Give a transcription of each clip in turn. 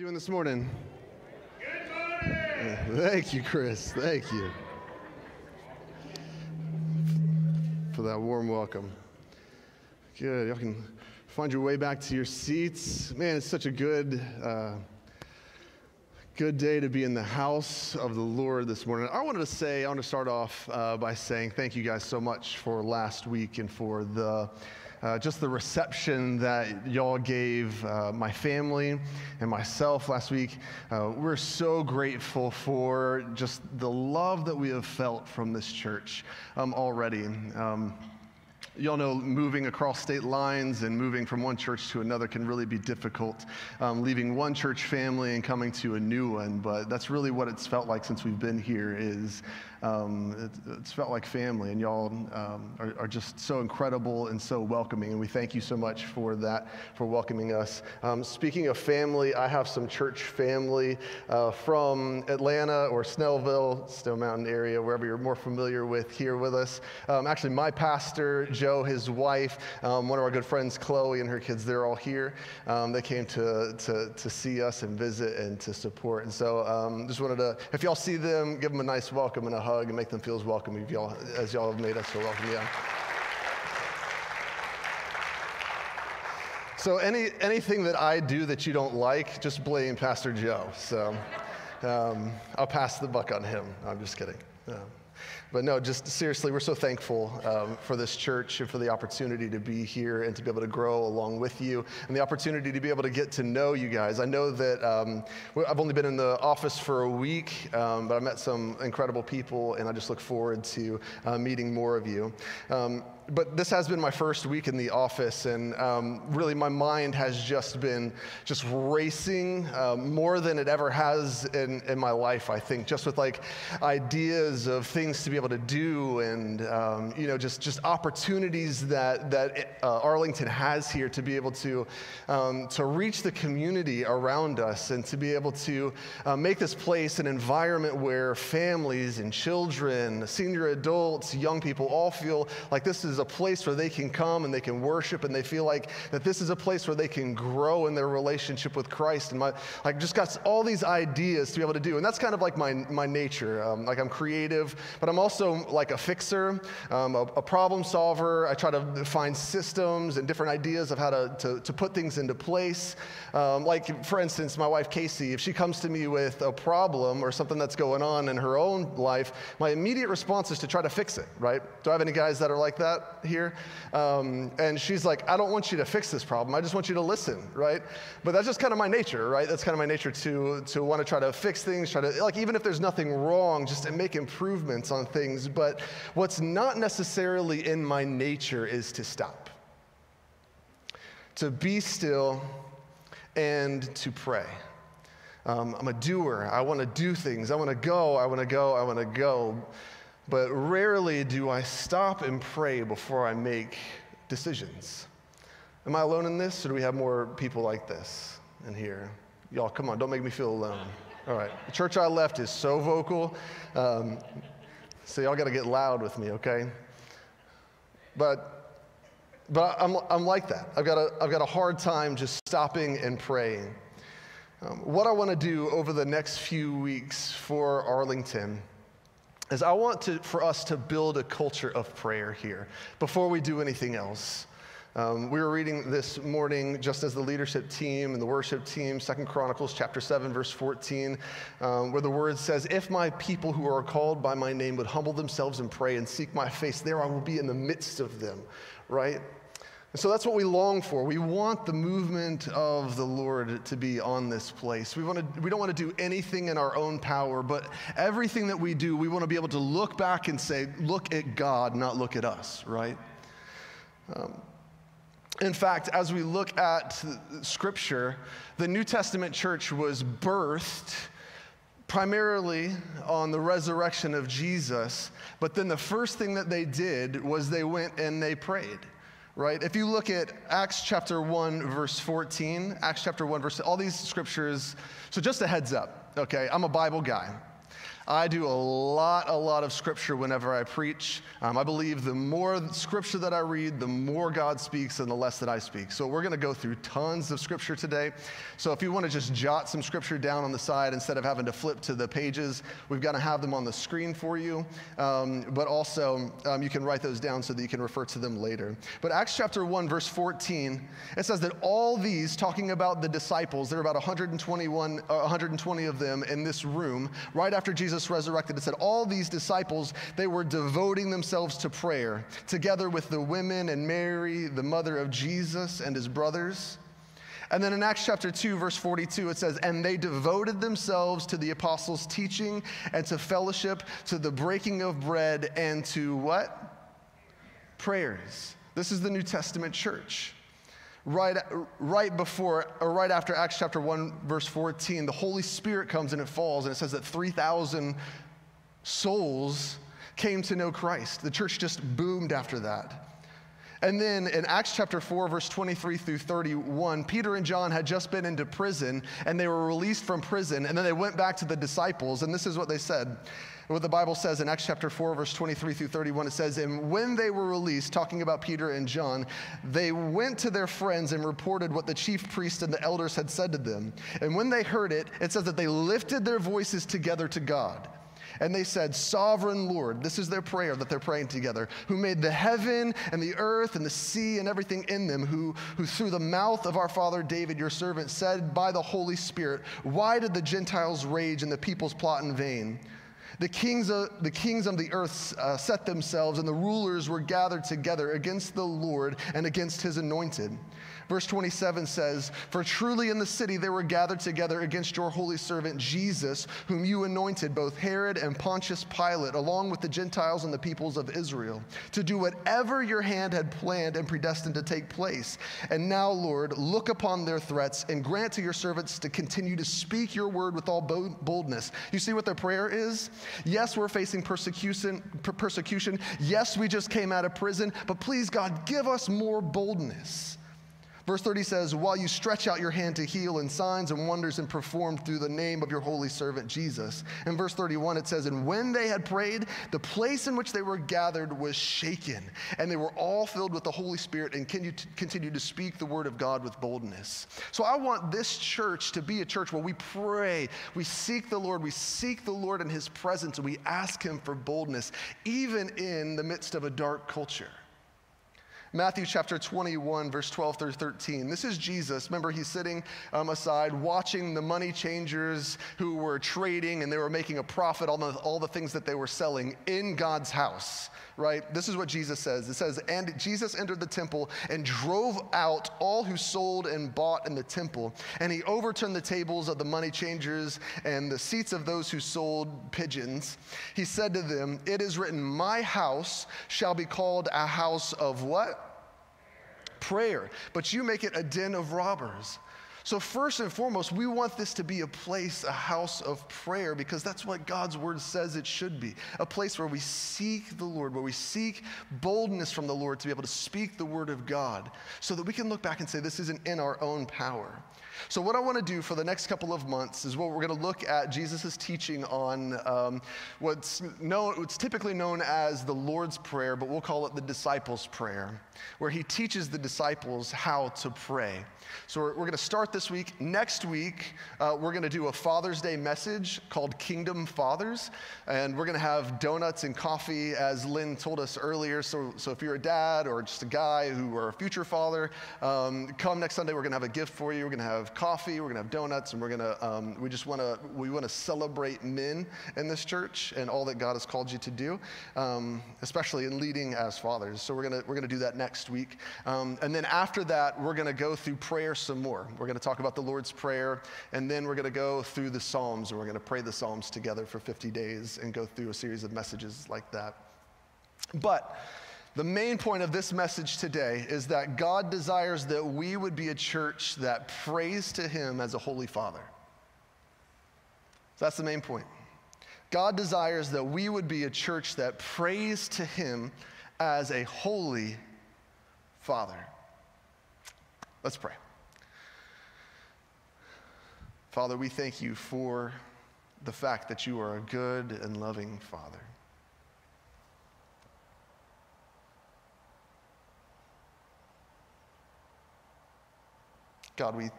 doing this morning? Good morning. Thank you, Chris. Thank you for that warm welcome. Good. Y'all can find your way back to your seats. Man, it's such a good, uh, good day to be in the house of the Lord this morning. I wanted to say, I want to start off uh, by saying thank you guys so much for last week and for the uh, just the reception that y'all gave uh, my family and myself last week. Uh, we're so grateful for just the love that we have felt from this church um, already. Um, Y'all know moving across state lines and moving from one church to another can really be difficult. Um, leaving one church family and coming to a new one, but that's really what it's felt like since we've been here. Is um, it, it's felt like family, and y'all um, are, are, just so incredible and so welcoming. And we thank you so much for that, for welcoming us. Um, speaking of family, I have some church family uh, from Atlanta or Snellville, Stone Mountain area, wherever you're more familiar with here with us. Um, actually, my pastor, Joe, his wife, um, one of our good friends, Chloe, and her kids, they're all here. Um, they came to, to, to see us and visit and to support. And so just wanted to, if y'all see them, give them a nice welcome and a hug hug and make them feel as welcome as y'all, as y'all have made us feel welcome. Yeah. So any, anything that I do that you don't like, just blame Pastor Joe. So um, I'll pass the buck on him. I'm just kidding. But no, just seriously, we're so thankful um, for this church and for the opportunity to be here and to be able to grow along with you and the opportunity to be able to get to know you guys. I know that um, I've only been in the office for a week, um, but I met some incredible people, and I just look forward to uh, meeting more of you. But this has been my first week in the office, and um, really my mind has just been just racing um, more than it ever has in, in my life, I think, just with like ideas of things to be able to do and, um, you know, just, just opportunities that, that uh, Arlington has here to be able to, um, to reach the community around us and to be able to uh, make this place an environment where families and children, senior adults, young people all feel like this is a place where they can come and they can worship and they feel like that this is a place where they can grow in their relationship with Christ. And my, I just got all these ideas to be able to do. And that's kind of like my, my nature. Um, like I'm creative, but I'm also like a fixer, um, a, a, problem solver. I try to find systems and different ideas of how to, to, to put things into place. Um, like, for instance, my wife Casey, if she comes to me with a problem or something that's going on in her own life, my immediate response is to try to fix it, right? Do I have any guys that are like that? Here. Um, and she's like, I don't want you to fix this problem. I just want you to listen, right? But that's just kind of my nature, right? That's kind of my nature to, to want to try to fix things, try to, like, even if there's nothing wrong, just to make improvements on things. But what's not necessarily in my nature is to stop, to be still and to pray. Um, I'm a doer. I want to do things. I want to go. I want to go. I want to go but rarely do I stop and pray before I make decisions. Am I alone in this, or do we have more people like this in here? Y'all, come on, don't make me feel alone. All right, the church I left is so vocal, um, so y'all got to get loud with me, okay? But, but I'm, I'm like that. I've got, a, I've got a hard time just stopping and praying. Um, what I want to do over the next few weeks for Arlington is I want to, for us to build a culture of prayer here before we do anything else. Um, we were reading this morning just as the leadership team and the worship team, Second Chronicles chapter 7, verse 14, um, where the word says, If my people who are called by my name would humble themselves and pray and seek my face, there I will be in the midst of them, right? And so that's what we long for. We want the movement of the Lord to be on this place. We, want to, we don't want to do anything in our own power, but everything that we do, we want to be able to look back and say, look at God, not look at us, right? Um, in fact, as we look at Scripture, the New Testament church was birthed primarily on the resurrection of Jesus, but then the first thing that they did was they went and they prayed right? If you look at Acts chapter 1, verse 14, Acts chapter 1, verse, all these scriptures. So just a heads up, okay? I'm a Bible guy. I do a lot, a lot of scripture whenever I preach. Um, I believe the more scripture that I read, the more God speaks and the less that I speak. So we're going to go through tons of scripture today. So if you want to just jot some scripture down on the side instead of having to flip to the pages, we've got to have them on the screen for you. Um, but also, um, you can write those down so that you can refer to them later. But Acts chapter 1, verse 14, it says that all these, talking about the disciples, there are about 121, uh, 120 of them in this room, right after Jesus Jesus resurrected, it said all these disciples, they were devoting themselves to prayer, together with the women and Mary, the mother of Jesus, and his brothers. And then in Acts chapter 2, verse 42, it says, And they devoted themselves to the apostles' teaching and to fellowship, to the breaking of bread, and to what? Prayers. This is the New Testament church right, right before or right after Acts chapter 1, verse 14, the Holy Spirit comes and it falls, and it says that 3,000 souls came to know Christ. The church just boomed after that. And then in Acts chapter 4, verse 23 through 31, Peter and John had just been into prison and they were released from prison. And then they went back to the disciples, and this is what they said what the Bible says in Acts chapter 4, verse 23 through 31, it says, And when they were released, talking about Peter and John, they went to their friends and reported what the chief priest and the elders had said to them. And when they heard it, it says that they lifted their voices together to God. And they said, Sovereign Lord, this is their prayer that they're praying together, who made the heaven and the earth and the sea and everything in them, who, who through the mouth of our father David, your servant, said by the Holy Spirit, Why did the Gentiles rage and the peoples plot in vain? The kings of the, kings of the earth uh, set themselves, and the rulers were gathered together against the Lord and against his anointed. Verse 27 says, For truly in the city they were gathered together against your holy servant Jesus, whom you anointed, both Herod and Pontius Pilate, along with the Gentiles and the peoples of Israel, to do whatever your hand had planned and predestined to take place. And now, Lord, look upon their threats and grant to your servants to continue to speak your word with all boldness. You see what their prayer is? Yes, we're facing persecution. persecution. Yes, we just came out of prison, but please, God, give us more boldness. Verse 30 says, While you stretch out your hand to heal, and signs and wonders and perform through the name of your holy servant Jesus. In verse 31, it says, And when they had prayed, the place in which they were gathered was shaken, and they were all filled with the Holy Spirit and continued to speak the word of God with boldness. So I want this church to be a church where we pray, we seek the Lord, we seek the Lord in his presence, and we ask him for boldness, even in the midst of a dark culture. Matthew chapter 21, verse 12 through 13. This is Jesus. Remember, he's sitting um, aside watching the money changers who were trading and they were making a profit on all the things that they were selling in God's house, right? This is what Jesus says. It says, And Jesus entered the temple and drove out all who sold and bought in the temple. And he overturned the tables of the money changers and the seats of those who sold pigeons. He said to them, It is written, My house shall be called a house of what? prayer, but you make it a den of robbers. So, first and foremost, we want this to be a place, a house of prayer, because that's what God's word says it should be. A place where we seek the Lord, where we seek boldness from the Lord to be able to speak the word of God, so that we can look back and say, this isn't in our own power. So, what I want to do for the next couple of months is what we're going to look at Jesus' teaching on um, what's, known, what's typically known as the Lord's Prayer, but we'll call it the disciples' prayer, where he teaches the disciples how to pray. So, we're, we're going to start this week. Next week, uh, we're going to do a Father's Day message called Kingdom Fathers, and we're going to have donuts and coffee, as Lynn told us earlier. So, so if you're a dad or just a guy who are a future father, um, come next Sunday. We're going to have a gift for you. We're going to have coffee, we're gonna have donuts, and we're gonna, um, we just wanna, we wanna celebrate men in this church and all that God has called you to do, um, especially in leading as fathers. So we're gonna, we're gonna do that next week. Um, and then after that, we're gonna go through prayer some more. We're gonna talk about the Lord's Prayer, and then we're gonna go through the Psalms, and we're gonna pray the Psalms together for 50 days and go through a series of messages like that. But the main point of this message today is that God desires that we would be a church that prays to Him as a holy Father. So that's the main point. God desires that we would be a church that prays to Him as a holy Father. Let's pray. Father, we thank you for the fact that you are a good and loving Father. God, we,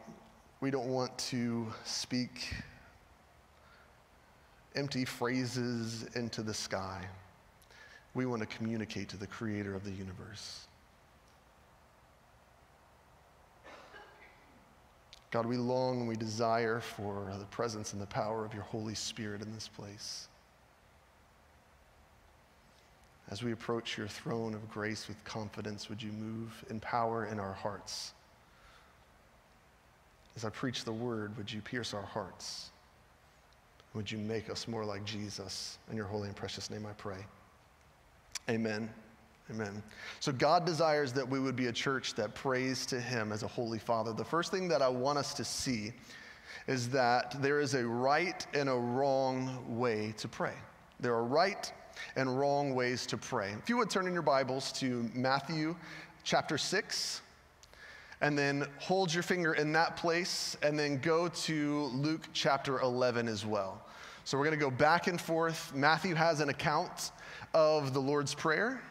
we don't want to speak empty phrases into the sky. We want to communicate to the creator of the universe. God, we long and we desire for the presence and the power of your Holy Spirit in this place. As we approach your throne of grace with confidence, would you move in power in our hearts? As I preach the word, would you pierce our hearts? Would you make us more like Jesus? In your holy and precious name I pray. Amen. Amen. So, God desires that we would be a church that prays to Him as a holy Father. The first thing that I want us to see is that there is a right and a wrong way to pray. There are right and wrong ways to pray. If you would turn in your Bibles to Matthew chapter 6, and then hold your finger in that place, and then go to Luke chapter 11 as well. So we're going to go back and forth. Matthew has an account of the Lord's Prayer.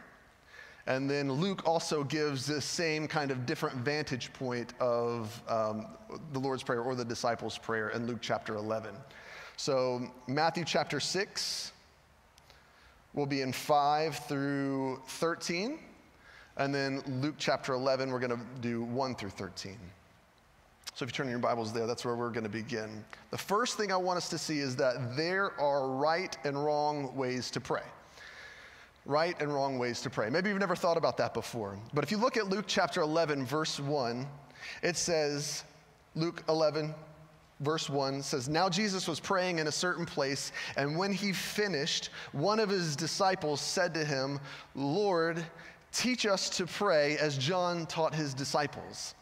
And then Luke also gives this same kind of different vantage point of um, the Lord's Prayer or the disciples' prayer in Luke chapter 11. So, Matthew chapter 6 will be in 5 through 13. And then Luke chapter 11, we're going to do 1 through 13. So, if you turn your Bibles there, that's where we're going to begin. The first thing I want us to see is that there are right and wrong ways to pray right and wrong ways to pray. Maybe you've never thought about that before. But if you look at Luke chapter 11, verse 1, it says, Luke 11, verse 1 says, Now Jesus was praying in a certain place, and when he finished, one of his disciples said to him, Lord, teach us to pray as John taught his disciples.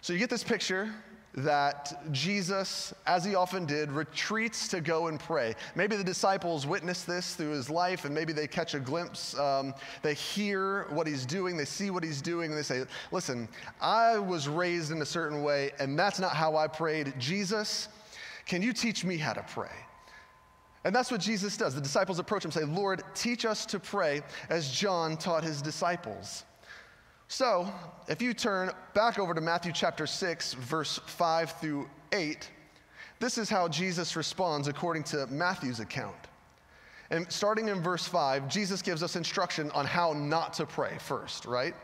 So you get this picture that Jesus, as he often did, retreats to go and pray. Maybe the disciples witness this through his life, and maybe they catch a glimpse. Um, they hear what he's doing, they see what he's doing, and they say, Listen, I was raised in a certain way, and that's not how I prayed. Jesus, can you teach me how to pray? And that's what Jesus does. The disciples approach him and say, Lord, teach us to pray as John taught his disciples. So, if you turn back over to Matthew chapter 6, verse 5 through 8, this is how Jesus responds according to Matthew's account. And starting in verse 5, Jesus gives us instruction on how not to pray first, right?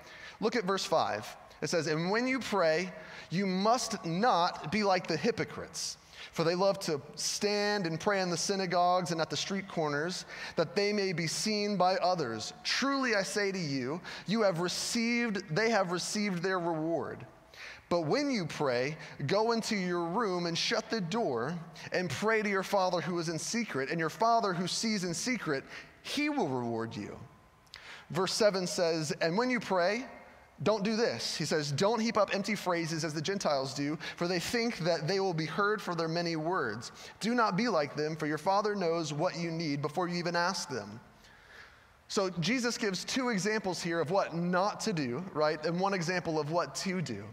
Look at verse 5. It says, And when you pray, you must not be like the hypocrites for they love to stand and pray in the synagogues and at the street corners, that they may be seen by others. Truly I say to you, you have received, they have received their reward. But when you pray, go into your room and shut the door and pray to your Father who is in secret, and your Father who sees in secret, he will reward you. Verse 7 says, And when you pray, don't do this. He says, Don't heap up empty phrases as the Gentiles do, for they think that they will be heard for their many words. Do not be like them, for your Father knows what you need before you even ask them. So Jesus gives two examples here of what not to do, right? And one example of what to do.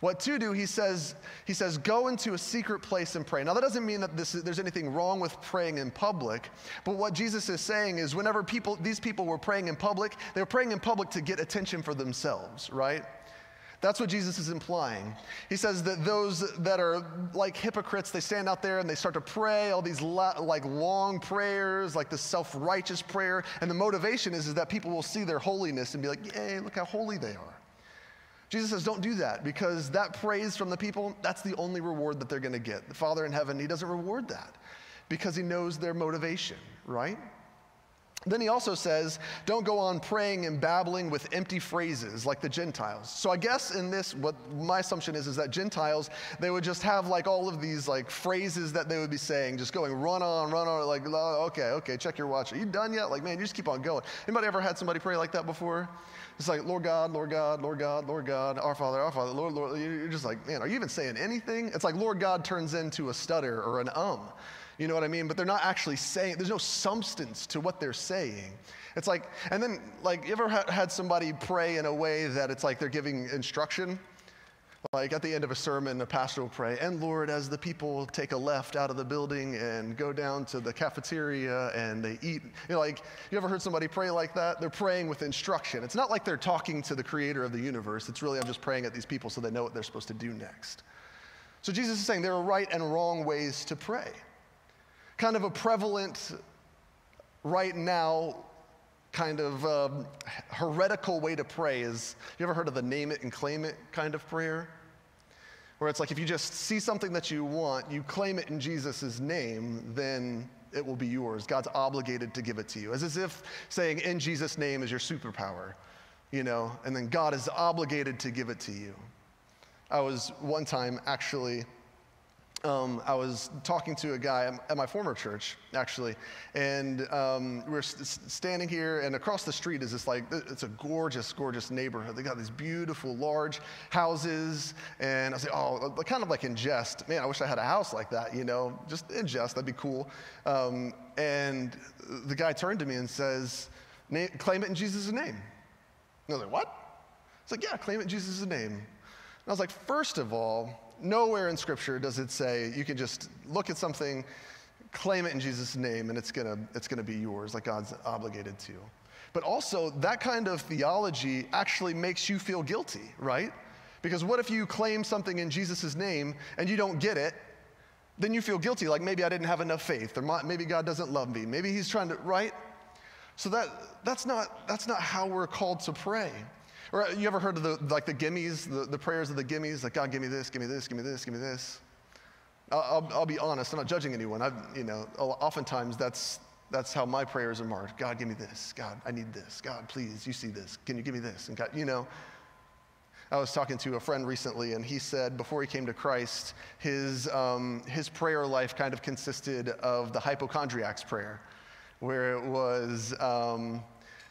What to do, he says, he says, go into a secret place and pray. Now, that doesn't mean that this, there's anything wrong with praying in public, but what Jesus is saying is whenever people, these people were praying in public, they were praying in public to get attention for themselves, right? That's what Jesus is implying. He says that those that are like hypocrites, they stand out there and they start to pray all these like long prayers, like the self-righteous prayer, and the motivation is, is that people will see their holiness and be like, "Yay, look how holy they are." Jesus says, don't do that because that praise from the people, that's the only reward that they're going to get. The Father in heaven, He doesn't reward that because He knows their motivation, right? Then he also says, don't go on praying and babbling with empty phrases like the Gentiles. So I guess in this, what my assumption is, is that Gentiles, they would just have like all of these like phrases that they would be saying, just going run on, run on, like, oh, okay, okay, check your watch. Are you done yet? Like, man, you just keep on going. Anybody ever had somebody pray like that before? It's like, Lord God, Lord God, Lord God, Lord God, our Father, our Father, Lord, Lord. You're just like, man, are you even saying anything? It's like Lord God turns into a stutter or an um. You know what I mean? But they're not actually saying, there's no substance to what they're saying. It's like, and then, like, you ever had somebody pray in a way that it's like they're giving instruction? Like at the end of a sermon, a pastor will pray, and Lord, as the people take a left out of the building and go down to the cafeteria and they eat, you know, like, you ever heard somebody pray like that? They're praying with instruction. It's not like they're talking to the creator of the universe. It's really, I'm just praying at these people so they know what they're supposed to do next. So Jesus is saying there are right and wrong ways to pray. Kind of a prevalent, right now, kind of um, heretical way to pray is you ever heard of the name it and claim it kind of prayer? Where it's like if you just see something that you want, you claim it in Jesus' name, then it will be yours. God's obligated to give it to you. As if saying in Jesus' name is your superpower, you know, and then God is obligated to give it to you. I was one time actually um, I was talking to a guy at my former church, actually, and um, we are standing here, and across the street is this like, it's a gorgeous, gorgeous neighborhood. They got these beautiful, large houses, and I say, oh, kind of like in jest, man, I wish I had a house like that, you know, just in jest, that'd be cool. Um, and the guy turned to me and says, claim it in Jesus' name. And I was like, what? It's like, yeah, claim it in Jesus' name. And I was like, first of all, nowhere in Scripture does it say you can just look at something, claim it in Jesus' name, and it's gonna, it's gonna be yours, like God's obligated to. But also, that kind of theology actually makes you feel guilty, right? Because what if you claim something in Jesus' name and you don't get it? Then you feel guilty, like maybe I didn't have enough faith, or maybe God doesn't love me, maybe He's trying to, right? So that, that's, not, that's not how we're called to pray. Or you ever heard of the, like the gimmies, the, the prayers of the gimmies? Like, God, give me this, give me this, give me this, give me this. I'll, I'll, I'll be honest, I'm not judging anyone. I've, you know, oftentimes that's, that's how my prayers are marked. God, give me this. God, I need this. God, please, you see this. Can you give me this? And God, you know, I was talking to a friend recently, and he said before he came to Christ, his, um, his prayer life kind of consisted of the hypochondriac's prayer, where it was, um,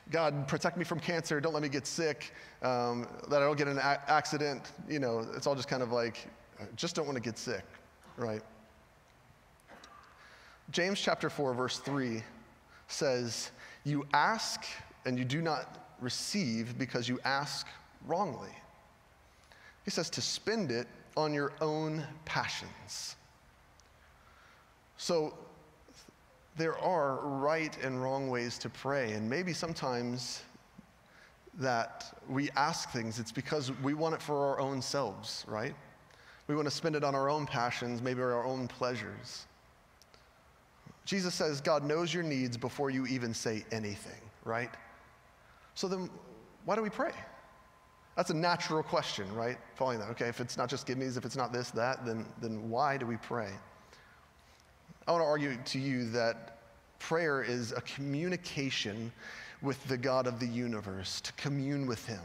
God, protect me from cancer. Don't let me get sick. Um, that I don't get an a- accident. You know, it's all just kind of like, just don't want to get sick, right? James chapter 4, verse 3 says, You ask and you do not receive because you ask wrongly. He says to spend it on your own passions. So there are right and wrong ways to pray. And maybe sometimes that we ask things, it's because we want it for our own selves, right? We want to spend it on our own passions, maybe our own pleasures. Jesus says God knows your needs before you even say anything, right? So then, why do we pray? That's a natural question, right? Following that. Okay, if it's not just give me's, if it's not this, that, then, then why do we pray? I want to argue to you that prayer is a communication with the God of the universe, to commune with Him,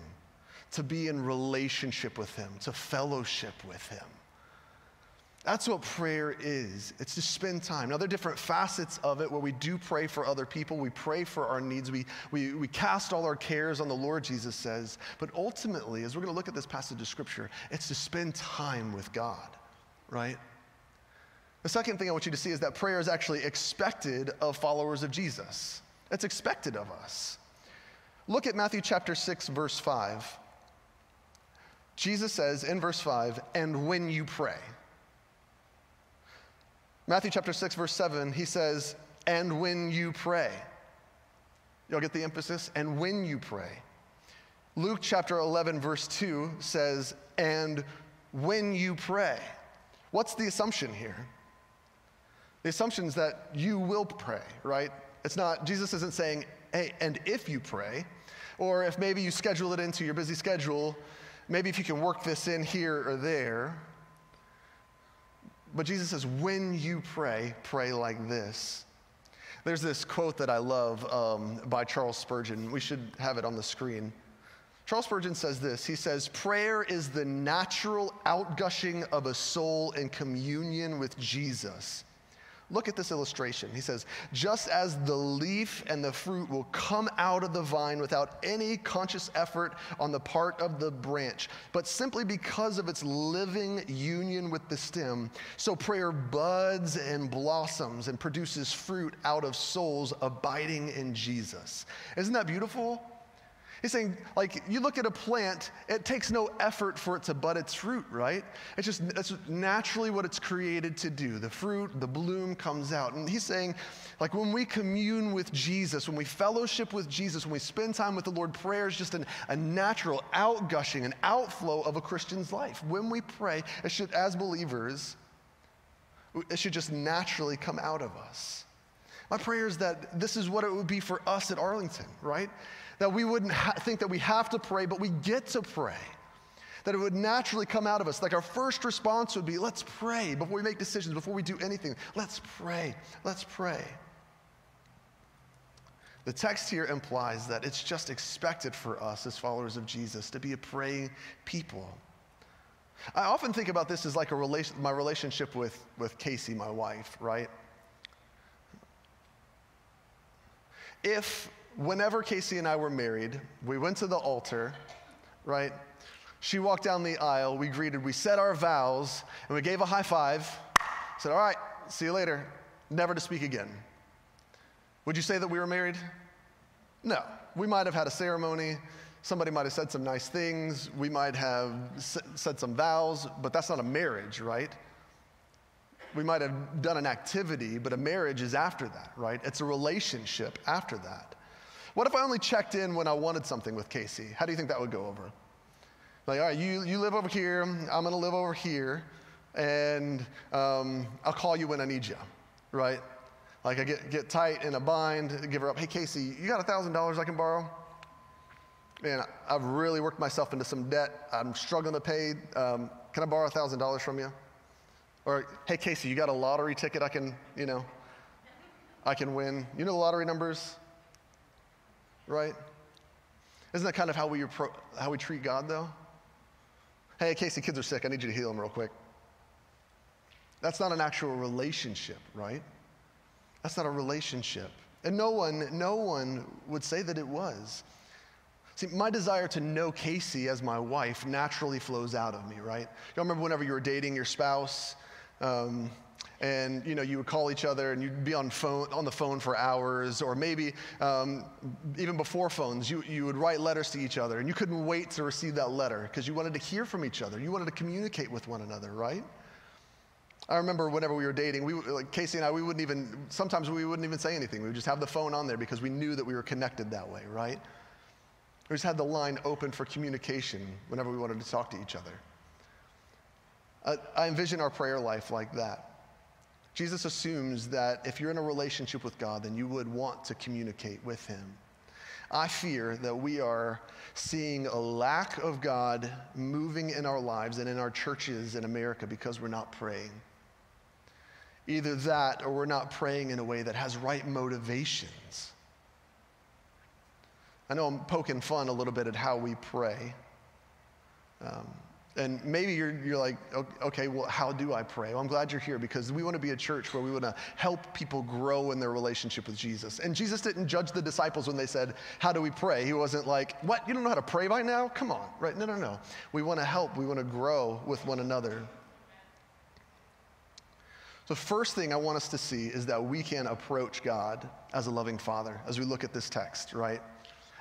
to be in relationship with Him, to fellowship with Him. That's what prayer is. It's to spend time. Now, there are different facets of it where we do pray for other people. We pray for our needs. We, we, we cast all our cares on the Lord, Jesus says. But ultimately, as we're going to look at this passage of Scripture, it's to spend time with God, right? The second thing I want you to see is that prayer is actually expected of followers of Jesus. It's expected of us. Look at Matthew chapter 6, verse 5. Jesus says in verse 5, and when you pray. Matthew chapter 6, verse 7, he says, and when you pray. Y'all get the emphasis? And when you pray. Luke chapter 11, verse 2 says, and when you pray. What's the assumption here? The assumption is that you will pray, right? It's not, Jesus isn't saying, hey, and if you pray, or if maybe you schedule it into your busy schedule, maybe if you can work this in here or there. But Jesus says, when you pray, pray like this. There's this quote that I love um, by Charles Spurgeon. We should have it on the screen. Charles Spurgeon says this He says, Prayer is the natural outgushing of a soul in communion with Jesus. Look at this illustration. He says, just as the leaf and the fruit will come out of the vine without any conscious effort on the part of the branch, but simply because of its living union with the stem, so prayer buds and blossoms and produces fruit out of souls abiding in Jesus. Isn't that beautiful? He's saying, like, you look at a plant, it takes no effort for it to bud its fruit, right? It's just that's naturally what it's created to do. The fruit, the bloom comes out. And he's saying, like, when we commune with Jesus, when we fellowship with Jesus, when we spend time with the Lord, prayer is just an, a natural outgushing, an outflow of a Christian's life. When we pray, it should, as believers, it should just naturally come out of us. My prayer is that this is what it would be for us at Arlington, right? That we wouldn't ha- think that we have to pray, but we get to pray. That it would naturally come out of us. Like our first response would be, let's pray before we make decisions, before we do anything. Let's pray. Let's pray. The text here implies that it's just expected for us as followers of Jesus to be a praying people. I often think about this as like a relation, my relationship with, with Casey, my wife, right? If whenever Casey and I were married, we went to the altar, right? She walked down the aisle, we greeted, we said our vows, and we gave a high five, said, All right, see you later, never to speak again. Would you say that we were married? No. We might have had a ceremony. Somebody might have said some nice things. We might have said some vows, but that's not a marriage, right? We might have done an activity, but a marriage is after that, right? It's a relationship after that. What if I only checked in when I wanted something with Casey? How do you think that would go over? Like, all right, you, you live over here, I'm gonna live over here, and um, I'll call you when I need you, right? Like I get, get tight in a bind, give her up, hey Casey, you got a $1,000 I can borrow? Man, I've really worked myself into some debt. I'm struggling to pay. Um, can I borrow a $1,000 from you? Or, hey Casey, you got a lottery ticket I can, you know, I can win. You know the lottery numbers? Right? Isn't that kind of how we, how we treat God, though? Hey, Casey, kids are sick. I need you to heal them real quick. That's not an actual relationship, right? That's not a relationship. And no one, no one would say that it was. See, my desire to know Casey as my wife naturally flows out of me, right? Y'all remember whenever you were dating your spouse, um, and you know you would call each other and you'd be on phone on the phone for hours or maybe um, even before phones you, you would write letters to each other and you couldn't wait to receive that letter because you wanted to hear from each other. You wanted to communicate with one another right? I remember whenever we were dating we like casey and i we wouldn't even sometimes we wouldn't even say anything. We would just have the phone on there because we knew that we were connected that way right? We just had the line open for communication whenever we wanted to talk to each other. I envision our prayer life like that Jesus assumes that if you're in a relationship with God, then you would want to communicate with Him. I fear that we are seeing a lack of God moving in our lives and in our churches in America because we're not praying. Either that or we're not praying in a way that has right motivations. I know I'm poking fun a little bit at how we pray. Um, and maybe you're, you're like, okay, well, how do I pray? Well, I'm glad you're here because we want to be a church where we want to help people grow in their relationship with Jesus. And Jesus didn't judge the disciples when they said, How do we pray? He wasn't like, What? You don't know how to pray by now? Come on, right? No, no, no. We want to help, we want to grow with one another. So, first thing I want us to see is that we can approach God as a loving father as we look at this text, right?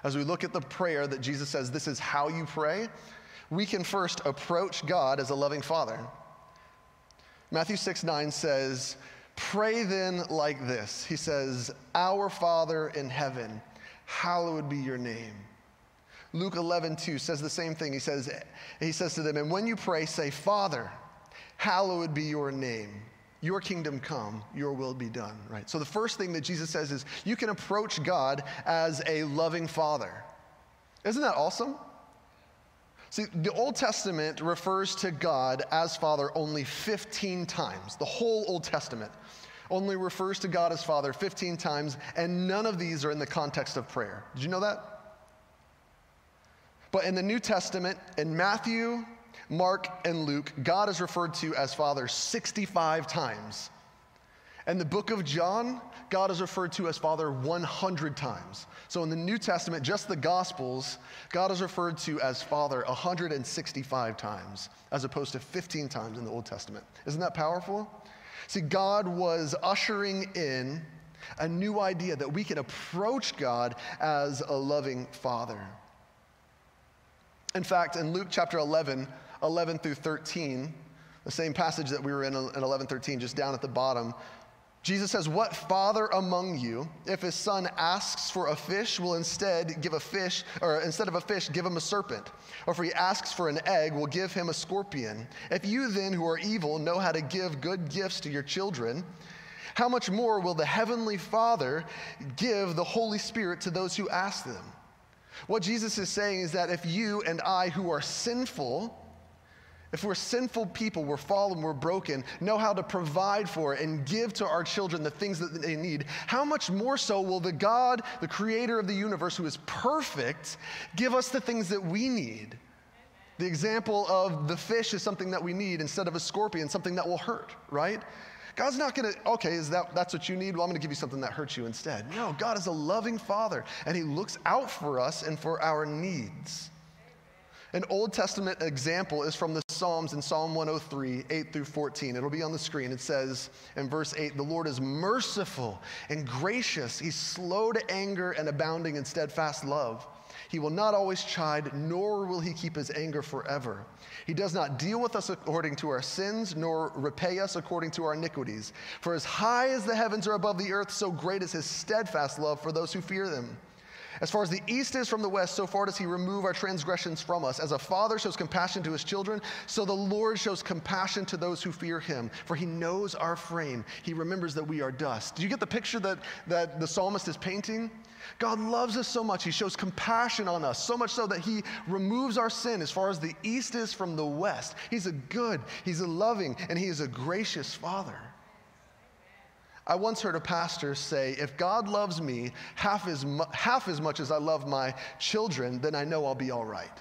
As we look at the prayer that Jesus says, This is how you pray we can first approach God as a loving father. Matthew 6 9 says, Pray then like this. He says, Our Father in heaven, hallowed be your name. Luke 11 2 says the same thing. He says, he says to them, And when you pray, say, Father, hallowed be your name. Your kingdom come, your will be done, right? So the first thing that Jesus says is you can approach God as a loving father. Isn't that awesome? See, the Old Testament refers to God as Father only 15 times. The whole Old Testament only refers to God as Father 15 times, and none of these are in the context of prayer. Did you know that? But in the New Testament, in Matthew, Mark, and Luke, God is referred to as Father 65 times. In the book of John, God is referred to as Father 100 times. So in the New Testament, just the Gospels, God is referred to as Father 165 times, as opposed to 15 times in the Old Testament. Isn't that powerful? See, God was ushering in a new idea that we can approach God as a loving Father. In fact, in Luke chapter 11, 11 through 13, the same passage that we were in in 11, 13, just down at the bottom, Jesus says, What father among you, if his son asks for a fish, will instead give a fish, or instead of a fish, give him a serpent? Or if he asks for an egg, will give him a scorpion? If you then, who are evil, know how to give good gifts to your children, how much more will the heavenly Father give the Holy Spirit to those who ask them? What Jesus is saying is that if you and I, who are sinful, if we're sinful people, we're fallen, we're broken, know how to provide for and give to our children the things that they need, how much more so will the God, the creator of the universe, who is perfect, give us the things that we need? The example of the fish is something that we need instead of a scorpion, something that will hurt, right? God's not going to, okay, is that that's what you need? Well, I'm going to give you something that hurts you instead. No, God is a loving father and he looks out for us and for our needs. An Old Testament example is from the Psalms in Psalm 103, 8 through 14. It'll be on the screen. It says in verse 8, The Lord is merciful and gracious. He's slow to anger and abounding in steadfast love. He will not always chide, nor will he keep his anger forever. He does not deal with us according to our sins, nor repay us according to our iniquities. For as high as the heavens are above the earth, so great is his steadfast love for those who fear them. As far as the east is from the west, so far does he remove our transgressions from us. As a father shows compassion to his children, so the Lord shows compassion to those who fear him. For he knows our frame. He remembers that we are dust. Do you get the picture that, that the psalmist is painting? God loves us so much. He shows compassion on us, so much so that he removes our sin as far as the east is from the west. He's a good, he's a loving, and he is a gracious father. I once heard a pastor say, if God loves me half as, mu- half as much as I love my children, then I know I'll be all right.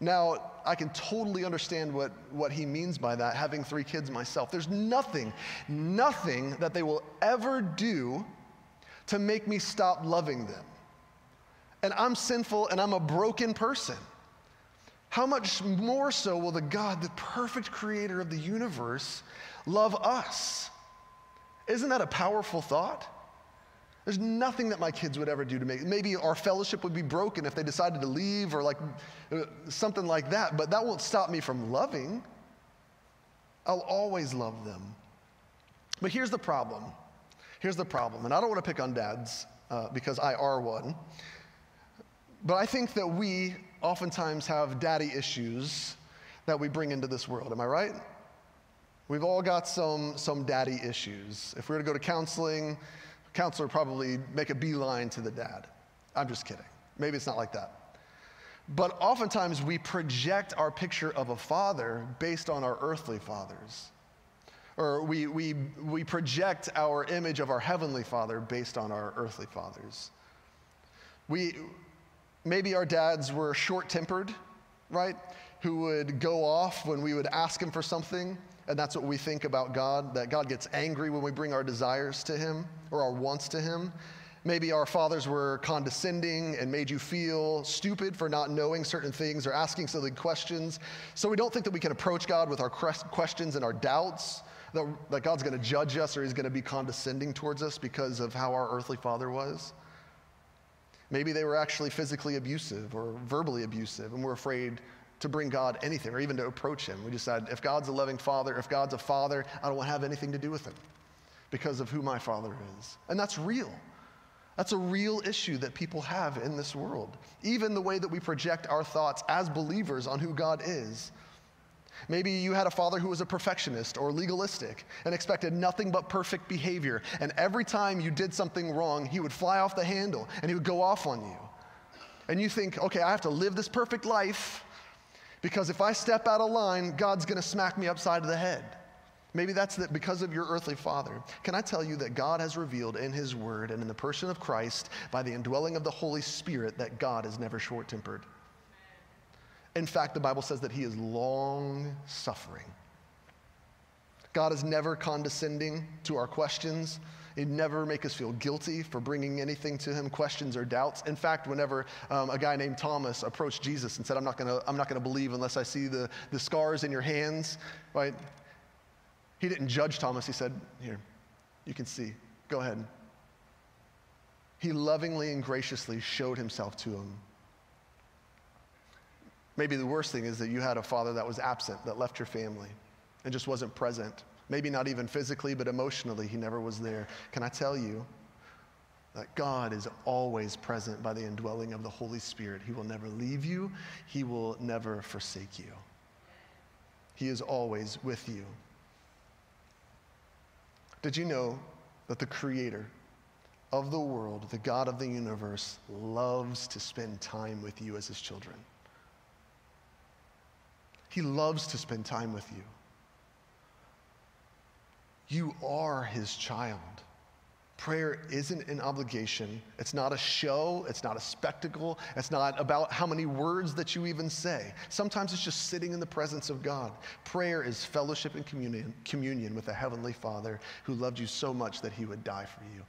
Now, I can totally understand what, what he means by that, having three kids myself. There's nothing, nothing that they will ever do to make me stop loving them. And I'm sinful and I'm a broken person. How much more so will the God, the perfect creator of the universe, love us? Isn't that a powerful thought? There's nothing that my kids would ever do to make. Maybe our fellowship would be broken if they decided to leave or like uh, something like that, but that won't stop me from loving. I'll always love them. But here's the problem. Here's the problem, and I don't want to pick on dads uh, because I are one, but I think that we oftentimes have daddy issues that we bring into this world. Am I right? We've all got some, some daddy issues. If we were to go to counseling, counselor would probably make a beeline to the dad. I'm just kidding. Maybe it's not like that. But oftentimes we project our picture of a father based on our earthly fathers. Or we, we, we project our image of our heavenly father based on our earthly fathers. We, maybe our dads were short tempered, right? Who would go off when we would ask him for something and that's what we think about God, that God gets angry when we bring our desires to Him or our wants to Him. Maybe our fathers were condescending and made you feel stupid for not knowing certain things or asking silly questions. So we don't think that we can approach God with our questions and our doubts, that, that God's going to judge us or He's going to be condescending towards us because of how our earthly father was. Maybe they were actually physically abusive or verbally abusive, and we're afraid to bring God anything or even to approach Him. We decide if God's a loving Father, if God's a Father, I don't want to have anything to do with Him because of who my Father is. And that's real. That's a real issue that people have in this world. Even the way that we project our thoughts as believers on who God is. Maybe you had a father who was a perfectionist or legalistic and expected nothing but perfect behavior. And every time you did something wrong, he would fly off the handle and he would go off on you. And you think, okay, I have to live this perfect life because if I step out of line, God's going to smack me upside of the head. Maybe that's that because of your earthly father. Can I tell you that God has revealed in his word and in the person of Christ by the indwelling of the Holy Spirit that God is never short tempered? In fact, the Bible says that he is long suffering. God is never condescending to our questions. He'd never make us feel guilty for bringing anything to him, questions or doubts. In fact, whenever um, a guy named Thomas approached Jesus and said, I'm not going to believe unless I see the, the scars in your hands, right? He didn't judge Thomas. He said, Here, you can see. Go ahead. He lovingly and graciously showed himself to him. Maybe the worst thing is that you had a father that was absent, that left your family, and just wasn't present. Maybe not even physically, but emotionally, he never was there. Can I tell you that God is always present by the indwelling of the Holy Spirit? He will never leave you, He will never forsake you. He is always with you. Did you know that the Creator of the world, the God of the universe, loves to spend time with you as His children? He loves to spend time with you. You are his child. Prayer isn't an obligation. It's not a show. It's not a spectacle. It's not about how many words that you even say. Sometimes it's just sitting in the presence of God. Prayer is fellowship and communion, communion with a heavenly Father who loved you so much that he would die for you.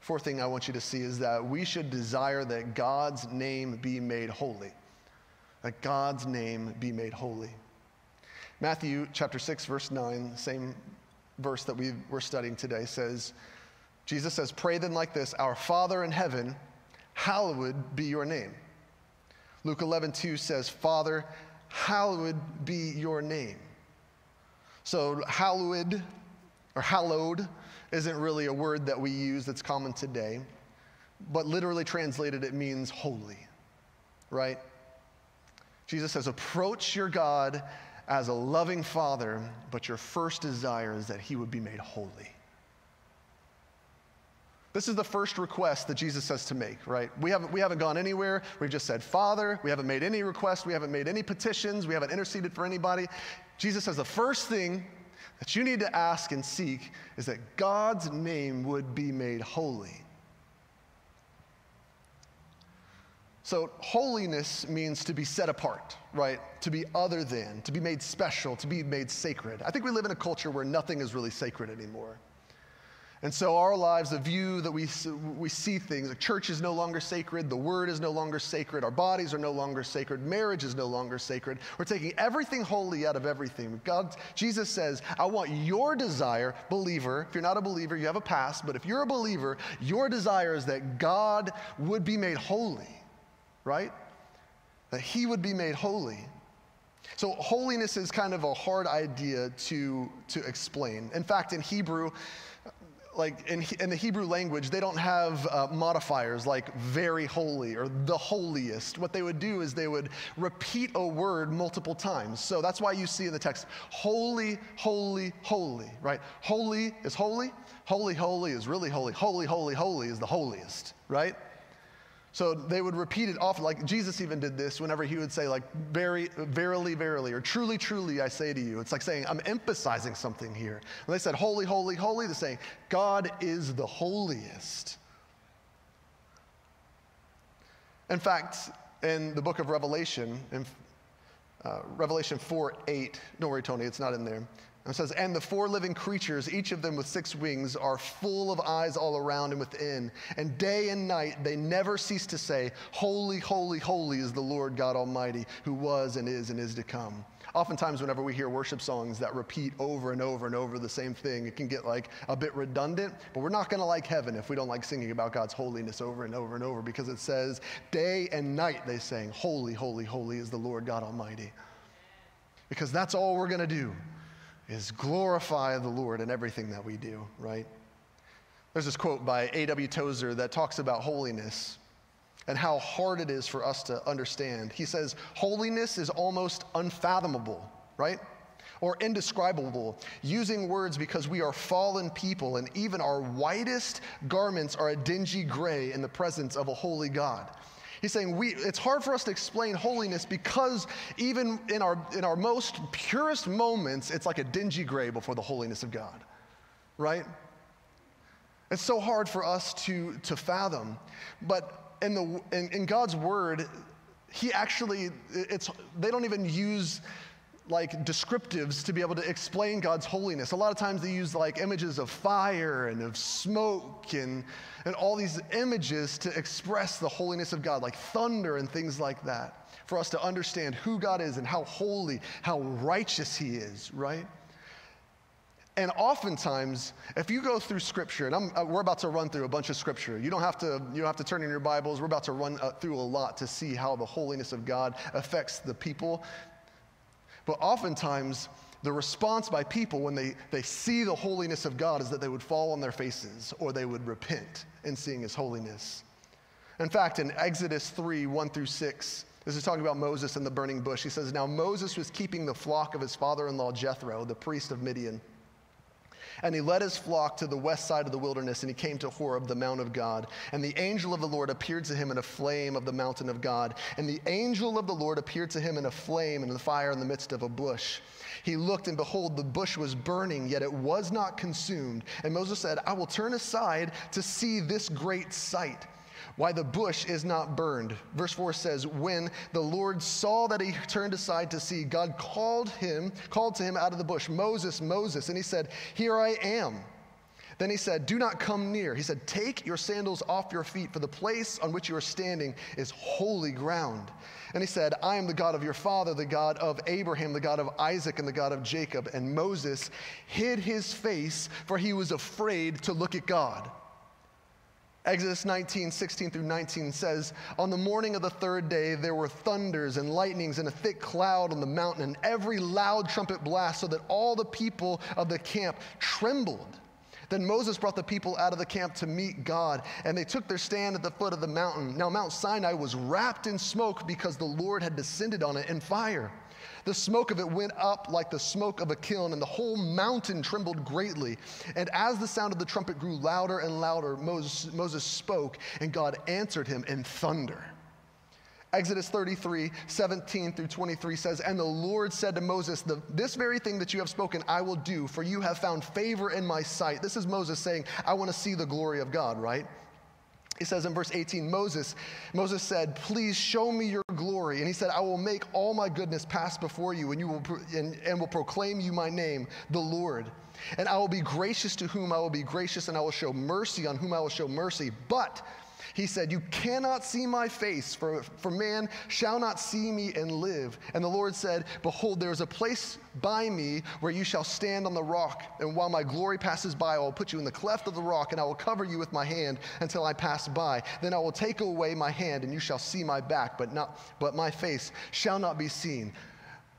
Fourth thing I want you to see is that we should desire that God's name be made holy that God's name be made holy. Matthew chapter 6, verse 9, same verse that we were studying today, says, Jesus says, Pray then like this Our Father in heaven, hallowed be your name. Luke 11, 2 says, Father, hallowed be your name. So, hallowed or hallowed isn't really a word that we use that's common today, but literally translated, it means holy, right? Jesus says, approach your God as a loving father, but your first desire is that he would be made holy. This is the first request that Jesus says to make, right? We haven't, we haven't gone anywhere. We've just said, Father. We haven't made any requests. We haven't made any petitions. We haven't interceded for anybody. Jesus says the first thing that you need to ask and seek is that God's name would be made holy. So, holiness means to be set apart, right? To be other than, to be made special, to be made sacred. I think we live in a culture where nothing is really sacred anymore. And so, our lives, the view that we, we see things, the church is no longer sacred, the word is no longer sacred, our bodies are no longer sacred, marriage is no longer sacred. We're taking everything holy out of everything. God, Jesus says, I want your desire, believer, if you're not a believer, you have a past, but if you're a believer, your desire is that God would be made holy right? That he would be made holy. So, holiness is kind of a hard idea to, to explain. In fact, in Hebrew, like in, in the Hebrew language, they don't have uh, modifiers like very holy or the holiest. What they would do is they would repeat a word multiple times. So that's why you see in the text, holy, holy, holy, right? Holy is holy, holy, holy is really holy, holy, holy, holy is the holiest, right? So they would repeat it often. Like Jesus even did this whenever he would say, like, very, verily, verily, or truly, truly, I say to you. It's like saying, I'm emphasizing something here. When they said, holy, holy, holy, they're saying, God is the holiest. In fact, in the book of Revelation, in uh, Revelation 4 8, don't worry, Tony, it's not in there. It says, And the four living creatures, each of them with six wings, are full of eyes all around and within. And day and night they never cease to say, Holy, holy, holy is the Lord God Almighty, who was and is and is to come. Oftentimes, whenever we hear worship songs that repeat over and over and over the same thing, it can get like a bit redundant, but we're not gonna like heaven if we don't like singing about God's holiness over and over and over because it says, Day and night they sang, Holy, holy, holy is the Lord God Almighty. Because that's all we're gonna do is glorify the Lord in everything that we do, right? There's this quote by A.W. Tozer that talks about holiness and how hard it is for us to understand. He says, Holiness is almost unfathomable, right? Or indescribable, using words because we are fallen people, and even our whitest garments are a dingy gray in the presence of a holy God. He's saying we, it's hard for us to explain holiness because even in our, in our most purest moments, it's like a dingy gray before the holiness of God, right? It's so hard for us to, to fathom. But in, the, in, in God's word, he actually, it's, they don't even use like descriptives to be able to explain God's holiness. A lot of times they use like images of fire and of smoke and, and all these images to express the holiness of God, like thunder and things like that, for us to understand who God is and how holy, how righteous He is, right? And oftentimes, if you go through Scripture, and I'm, uh, we're about to run through a bunch of Scripture, you don't have to you don't have to turn in your Bibles. We're about to run uh, through a lot to see how the holiness of God affects the people. But oftentimes, the response by people when they, they see the holiness of God is that they would fall on their faces or they would repent in seeing His holiness. In fact, in Exodus 3 1 through 6, this is talking about Moses and the burning bush. He says, Now Moses was keeping the flock of his father in law Jethro, the priest of Midian. And he led his flock to the west side of the wilderness, and he came to Horeb, the mount of God. And the angel of the Lord appeared to him in a flame of the mountain of God. And the angel of the Lord appeared to him in a flame and in the fire in the midst of a bush. He looked, and behold, the bush was burning, yet it was not consumed. And Moses said, I will turn aside to see this great sight why the bush is not burned. Verse 4 says, When the Lord saw that he turned aside to see, God called him, called to him out of the bush, Moses, Moses. And he said, Here I am. Then he said, Do not come near. He said, Take your sandals off your feet, for the place on which you are standing is holy ground. And he said, I am the God of your father, the God of Abraham, the God of Isaac, and the God of Jacob. And Moses hid his face, for he was afraid to look at God. Exodus 19, 16 through 19 says, On the morning of the third day, there were thunders and lightnings and a thick cloud on the mountain, and every loud trumpet blast, so that all the people of the camp trembled. Then Moses brought the people out of the camp to meet God, and they took their stand at the foot of the mountain. Now, Mount Sinai was wrapped in smoke because the Lord had descended on it in fire. The smoke of it went up like the smoke of a kiln, and the whole mountain trembled greatly. And as the sound of the trumpet grew louder and louder, Moses, Moses spoke, and God answered him in thunder. Exodus 33, 17 through 23 says, And the Lord said to Moses, This very thing that you have spoken, I will do, for you have found favor in my sight. This is Moses saying, I want to see the glory of God, right? He says in verse 18, Moses, Moses said, Please show me your glory. And he said, I will make all my goodness pass before you, and you will and, and will proclaim you my name, the Lord. And I will be gracious to whom I will be gracious, and I will show mercy on whom I will show mercy. But he said, You cannot see my face, for, for man shall not see me and live. And the Lord said, Behold, there is a place by me where you shall stand on the rock. And while my glory passes by, I will put you in the cleft of the rock, and I will cover you with my hand until I pass by. Then I will take away my hand, and you shall see my back, but, not, but my face shall not be seen.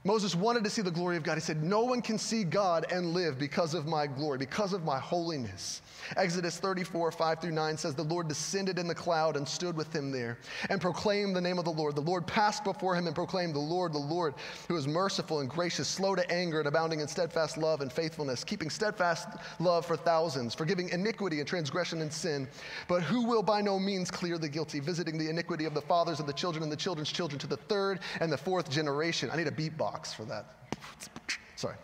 Moses wanted to see the glory of God. He said, No one can see God and live because of my glory, because of my holiness. Exodus 34, 5 through 9 says, The Lord descended in the cloud and stood with him there and proclaimed the name of the Lord. The Lord passed before him and proclaimed, The Lord, the Lord, who is merciful and gracious, slow to anger and abounding in steadfast love and faithfulness, keeping steadfast love for thousands, forgiving iniquity and transgression and sin, but who will by no means clear the guilty, visiting the iniquity of the fathers of the children and the children's children to the third and the fourth generation. I need a beatbox for that. Sorry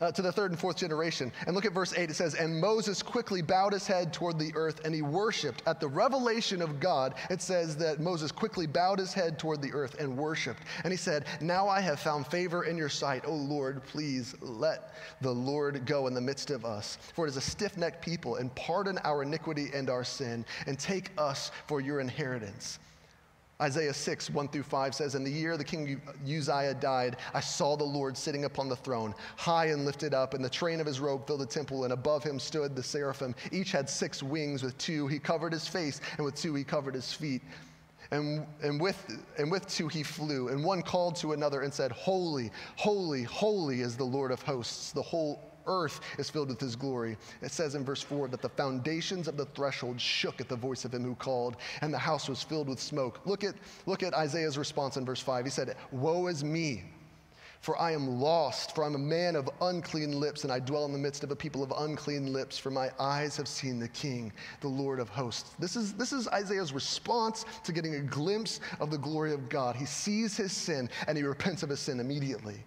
uh, to the third and fourth generation. And look at verse 8. It says, And Moses quickly bowed his head toward the earth and he worshiped. At the revelation of God, it says that Moses quickly bowed his head toward the earth and worshiped. And he said, Now I have found favor in your sight. O Lord, please let the Lord go in the midst of us. For it is a stiff necked people, and pardon our iniquity and our sin, and take us for your inheritance. Isaiah 6, 1 through 5 says, In the year the king Uzziah died, I saw the Lord sitting upon the throne, high and lifted up, and the train of his robe filled the temple, and above him stood the seraphim. Each had six wings, with two he covered his face, and with two he covered his feet. And, and, with, and with two he flew, and one called to another and said, Holy, holy, holy is the Lord of hosts. The whole earth is filled with his glory. It says in verse 4 that the foundations of the threshold shook at the voice of him who called, and the house was filled with smoke. Look at, look at Isaiah's response in verse 5. He said, Woe is me! For I am lost, for I'm a man of unclean lips, and I dwell in the midst of a people of unclean lips, for my eyes have seen the King, the Lord of hosts. This is, this is Isaiah's response to getting a glimpse of the glory of God. He sees his sin, and he repents of his sin immediately.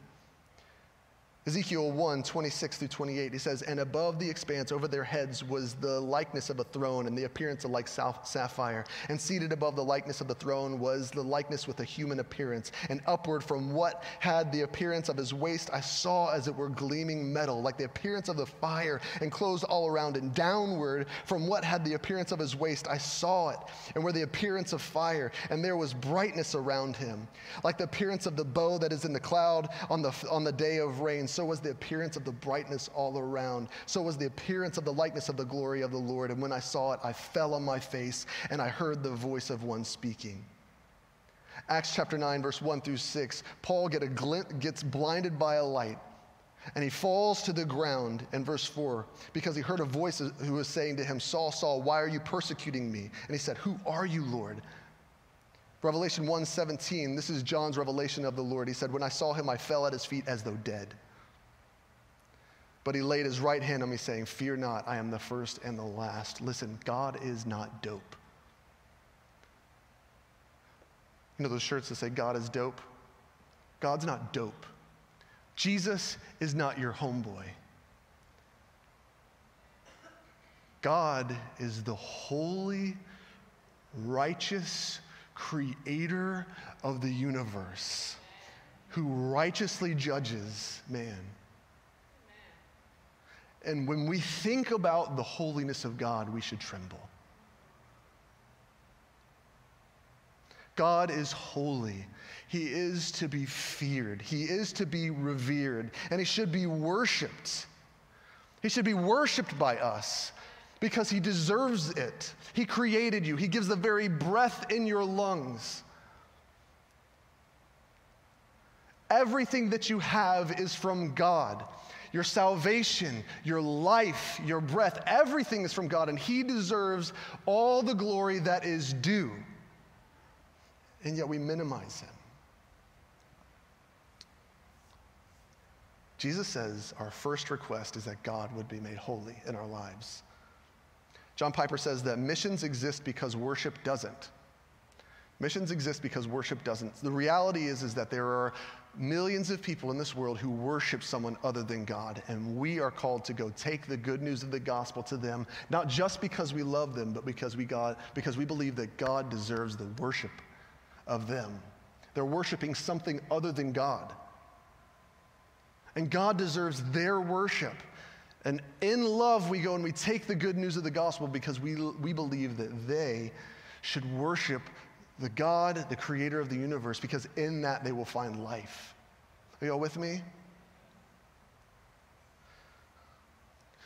Ezekiel 1 26 through 28, he says, And above the expanse over their heads was the likeness of a throne and the appearance of like sapphire. And seated above the likeness of the throne was the likeness with a human appearance. And upward from what had the appearance of his waist, I saw as it were gleaming metal, like the appearance of the fire, enclosed all around. And downward from what had the appearance of his waist, I saw it, and were the appearance of fire. And there was brightness around him, like the appearance of the bow that is in the cloud on the, on the day of rain was the appearance of the brightness all around. So was the appearance of the likeness of the glory of the Lord. And when I saw it, I fell on my face, and I heard the voice of one speaking. Acts chapter 9, verse 1 through 6, Paul get a glint, gets blinded by a light. And he falls to the ground in verse 4 because he heard a voice who was saying to him, Saul, Saul, why are you persecuting me? And he said, Who are you, Lord? Revelation 1:17, this is John's revelation of the Lord. He said, When I saw him, I fell at his feet as though dead. But he laid his right hand on me, saying, Fear not, I am the first and the last. Listen, God is not dope. You know those shirts that say God is dope? God's not dope. Jesus is not your homeboy. God is the holy, righteous, creator of the universe who righteously judges man. And when we think about the holiness of God, we should tremble. God is holy. He is to be feared. He is to be revered. And he should be worshiped. He should be worshiped by us because he deserves it. He created you, he gives the very breath in your lungs. Everything that you have is from God. Your salvation, your life, your breath, everything is from God, and He deserves all the glory that is due. And yet we minimize Him. Jesus says our first request is that God would be made holy in our lives. John Piper says that missions exist because worship doesn't. Missions exist because worship doesn't. The reality is, is that there are millions of people in this world who worship someone other than God, and we are called to go take the good news of the gospel to them, not just because we love them, but because we, God, because we believe that God deserves the worship of them. They're worshiping something other than God. And God deserves their worship. And in love, we go and we take the good news of the gospel because we, we believe that they should worship the God, the creator of the universe, because in that they will find life. Are you all with me?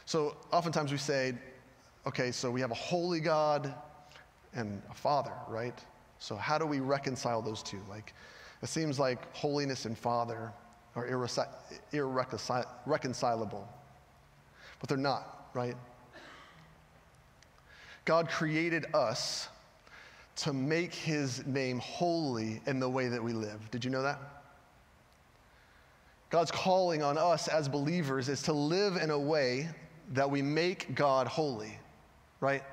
So oftentimes we say, okay, so we have a holy God and a father, right? So how do we reconcile those two? Like, it seems like holiness and father are irreconcilable but they're not, right? God created us to make his name holy in the way that we live. Did you know that? God's calling on us as believers is to live in a way that we make God holy, right?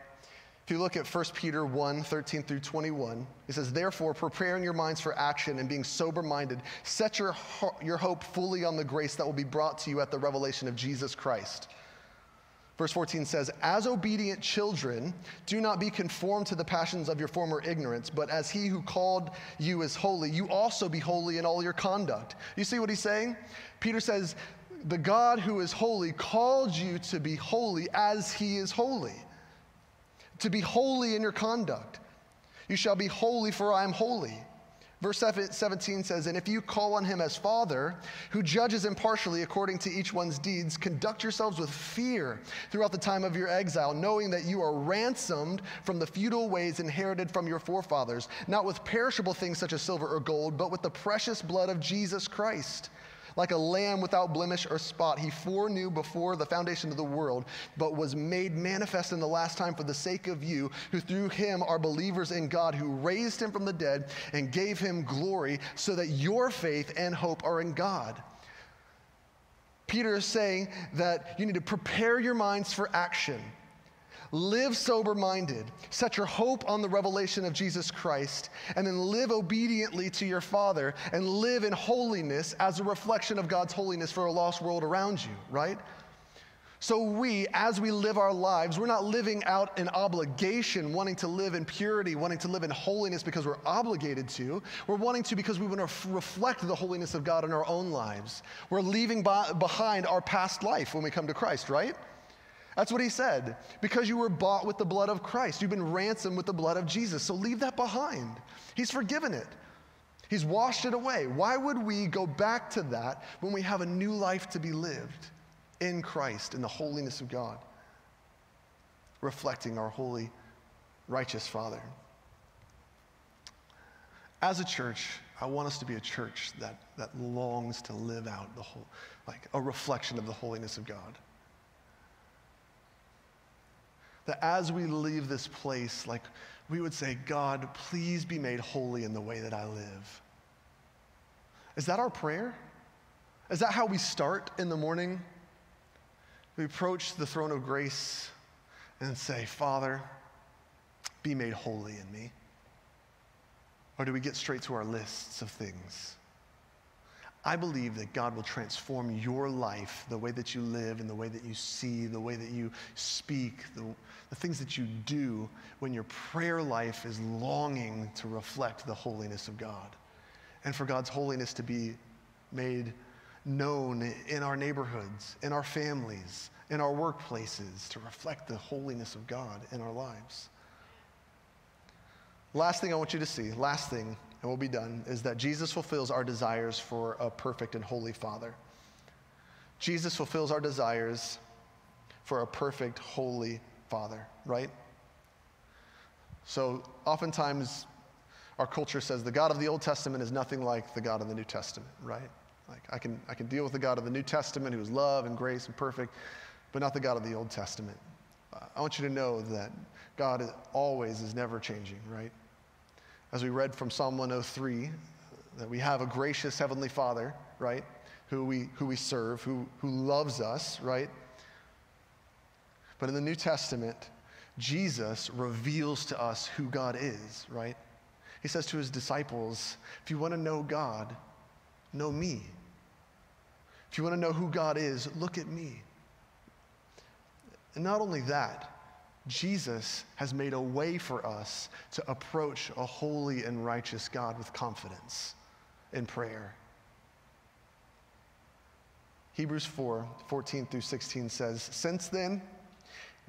If you look at 1 Peter 1 13 through 21, it says, Therefore, preparing your minds for action and being sober minded, set your, your hope fully on the grace that will be brought to you at the revelation of Jesus Christ. Verse 14 says, As obedient children, do not be conformed to the passions of your former ignorance, but as he who called you is holy, you also be holy in all your conduct. You see what he's saying? Peter says, The God who is holy called you to be holy as he is holy, to be holy in your conduct. You shall be holy, for I am holy. Verse 17 says, And if you call on him as Father, who judges impartially according to each one's deeds, conduct yourselves with fear throughout the time of your exile, knowing that you are ransomed from the futile ways inherited from your forefathers, not with perishable things such as silver or gold, but with the precious blood of Jesus Christ like a lamb without blemish or spot, he foreknew before the foundation of the world, but was made manifest in the last time for the sake of you, who through him are believers in God, who raised him from the dead and gave him glory, so that your faith and hope are in God. Peter is saying that you need to prepare your minds for action. Live sober minded. Set your hope on the revelation of Jesus Christ, and then live obediently to your Father and live in holiness as a reflection of God's holiness for a lost world around you, right? So, we, as we live our lives, we're not living out an obligation, wanting to live in purity, wanting to live in holiness because we're obligated to. We're wanting to because we want to reflect the holiness of God in our own lives. We're leaving behind our past life when we come to Christ, right? That's what he said. Because you were bought with the blood of Christ, you've been ransomed with the blood of Jesus. So leave that behind. He's forgiven it. He's washed it away. Why would we go back to that when we have a new life to be lived in Christ, in the holiness of God, reflecting our holy, righteous Father? As a church, I want us to be a church that, that longs to live out the whole, like a reflection of the holiness of God. That as we leave this place, like we would say, God, please be made holy in the way that I live. Is that our prayer? Is that how we start in the morning? We approach the throne of grace and say, Father, be made holy in me. Or do we get straight to our lists of things? I believe that God will transform your life, the way that you live and the way that you see, the way that you speak, the, the things that you do when your prayer life is longing to reflect the holiness of God and for God's holiness to be made known in our neighborhoods, in our families, in our workplaces, to reflect the holiness of God in our lives. Last thing I want you to see, last thing and we'll be done, is that Jesus fulfills our desires for a perfect and holy Father. Jesus fulfills our desires for a perfect, holy Father, right? So oftentimes our culture says the God of the Old Testament is nothing like the God of the New Testament, right? Like I can, I can deal with the God of the New Testament who is love and grace and perfect, but not the God of the Old Testament. Uh, I want you to know that God is always is never changing, right? as we read from Psalm 103, that we have a gracious Heavenly Father, right, who we, who we serve, who, who loves us, right? But in the New Testament, Jesus reveals to us who God is, right? He says to his disciples, if you want to know God, know me. If you want to know who God is, look at me. And not only that, Jesus has made a way for us to approach a holy and righteous God with confidence in prayer. Hebrews 4 14 through 16 says, Since then,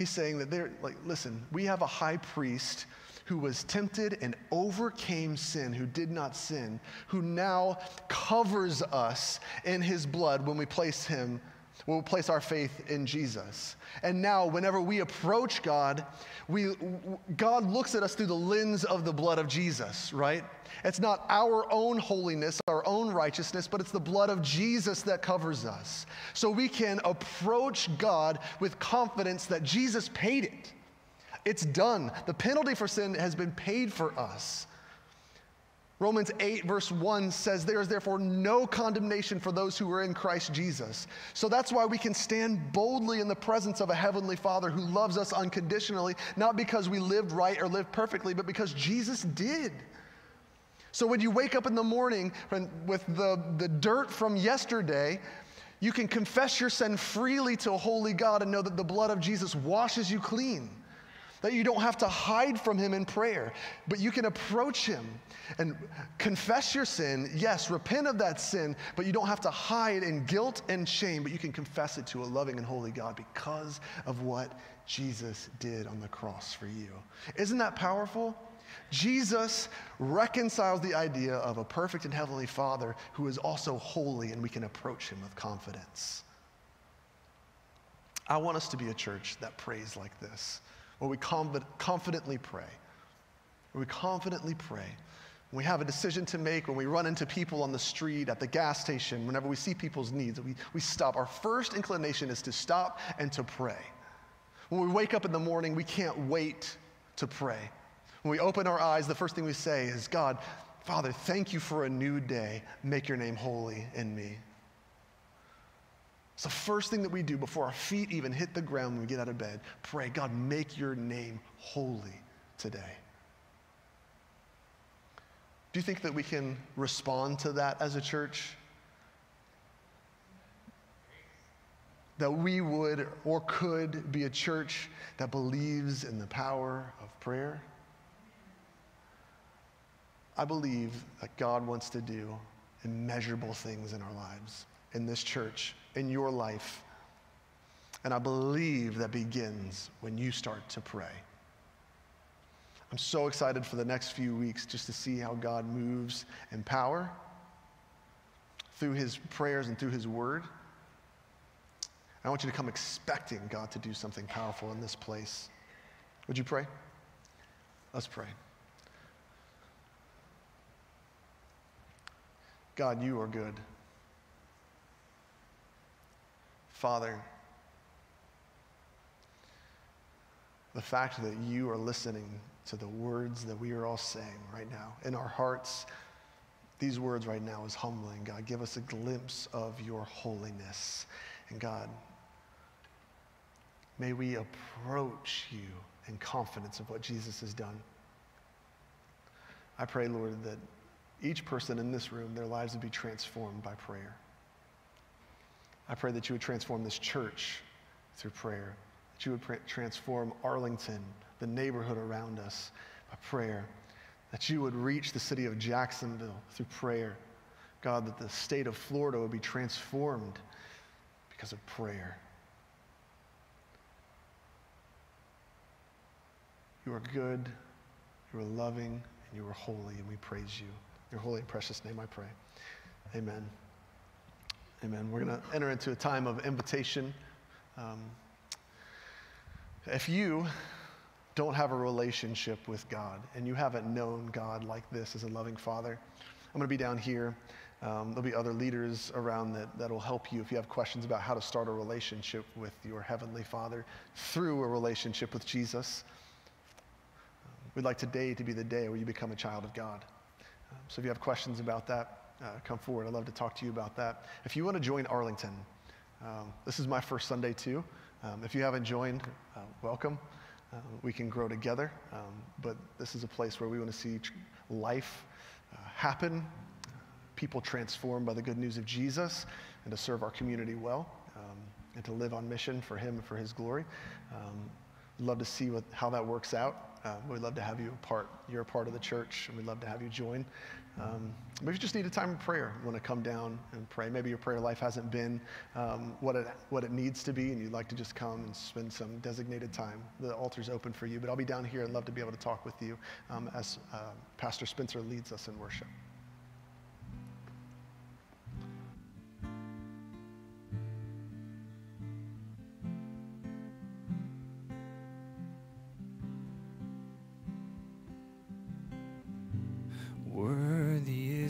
He's saying that they're like, listen, we have a high priest who was tempted and overcame sin, who did not sin, who now covers us in his blood when we place him We'll place our faith in Jesus. And now, whenever we approach God, we, God looks at us through the lens of the blood of Jesus, right? It's not our own holiness, our own righteousness, but it's the blood of Jesus that covers us. So we can approach God with confidence that Jesus paid it. It's done. The penalty for sin has been paid for us. Romans 8, verse 1 says, There is therefore no condemnation for those who are in Christ Jesus. So that's why we can stand boldly in the presence of a heavenly Father who loves us unconditionally, not because we lived right or lived perfectly, but because Jesus did. So when you wake up in the morning with the, the dirt from yesterday, you can confess your sin freely to a holy God and know that the blood of Jesus washes you clean that you don't have to hide from him in prayer, but you can approach him and confess your sin. Yes, repent of that sin, but you don't have to hide in guilt and shame, but you can confess it to a loving and holy God because of what Jesus did on the cross for you. Isn't that powerful? Jesus reconciles the idea of a perfect and heavenly Father who is also holy, and we can approach him with confidence. I want us to be a church that prays like this where we confidently pray. Where we confidently pray. When we have a decision to make, when we run into people on the street, at the gas station, whenever we see people's needs, we, we stop. Our first inclination is to stop and to pray. When we wake up in the morning, we can't wait to pray. When we open our eyes, the first thing we say is, God, Father, thank you for a new day. Make your name holy in me. It's the first thing that we do before our feet even hit the ground when we get out of bed. Pray, God, make your name holy today. Do you think that we can respond to that as a church? that we would or could be a church that believes in the power of prayer. I believe that God wants to do immeasurable things in our lives, in this church, in your life. And I believe that begins when you start to pray. I'm so excited for the next few weeks just to see how God moves in power through his prayers and through his word. I want you to come expecting God to do something powerful in this place. Would you pray? Let's pray. God, you are good. Father, the fact that you are listening to the words that we are all saying right now in our hearts, these words right now is humbling. God, give us a glimpse of your holiness. And God, may we approach you in confidence of what Jesus has done. I pray, Lord, that each person in this room, their lives would be transformed by prayer. I pray that you would transform this church through prayer, that you would pr- transform Arlington, the neighborhood around us, by prayer, that you would reach the city of Jacksonville through prayer. God, that the state of Florida would be transformed because of prayer. You are good, you are loving, and you are holy, and we praise you In your holy and precious name I pray. Amen. Amen. We're going to enter into a time of invitation. Um, if you don't have a relationship with God and you haven't known God like this as a loving Father, I'm going to be down here. Um, there'll be other leaders around that that'll help you if you have questions about how to start a relationship with your Heavenly Father through a relationship with Jesus. We'd like today to be the day where you become a child of God. Um, so if you have questions about that, uh, come forward. I'd love to talk to you about that. If you want to join Arlington, um, this is my first Sunday too. Um, if you haven't joined, uh, welcome. Uh, we can grow together, um, but this is a place where we want to see life uh, happen, people transformed by the good news of Jesus, and to serve our community well, um, and to live on mission for Him and for His glory. Um, love to see what, how that works out. Um, we'd love to have you a part. You're a part of the church, and we'd love to have you join. Um, maybe you just need a time of prayer. You want to come down and pray. Maybe your prayer life hasn't been um, what, it, what it needs to be, and you'd like to just come and spend some designated time. The altar's open for you, but I'll be down here and love to be able to talk with you um, as uh, Pastor Spencer leads us in worship.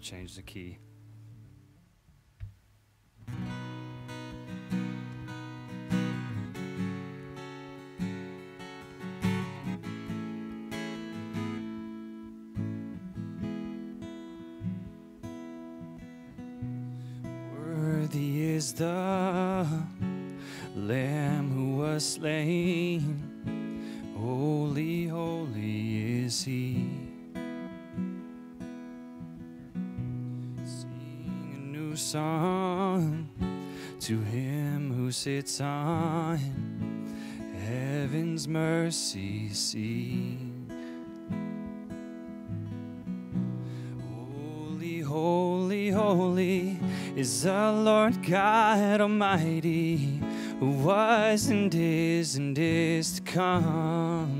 Change the key. Worthy is the Lamb who was slain. Holy, holy is he. Song to him who sits on heaven's mercy seat. Holy, holy, holy is the Lord God Almighty, who was and is and is to come.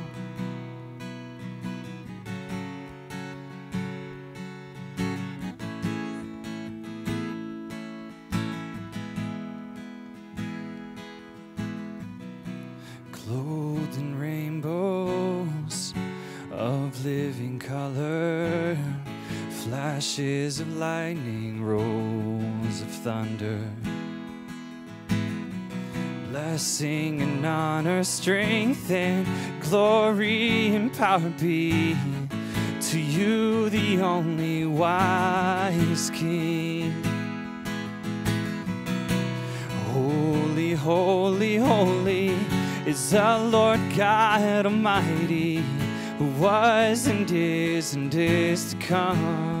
Flashes of lightning, rolls of thunder. Blessing and honor, strength and glory and power be to you, the only wise King. Holy, holy, holy is the Lord God Almighty, who was and is and is to come.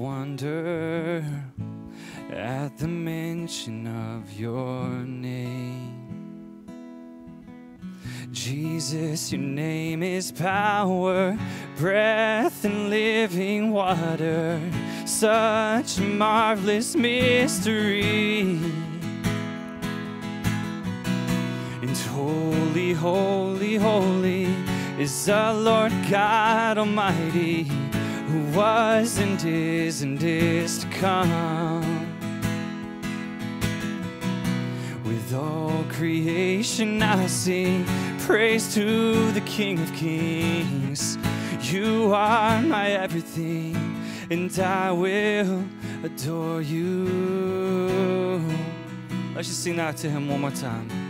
Wonder at the mention of your name. Jesus, your name is power, breath, and living water. Such a marvelous mystery. And holy, holy, holy is the Lord God Almighty, who was and is and is to come. With all creation I sing praise to the King of Kings. You are my everything, and I will adore you. Let's just sing that to him one more time.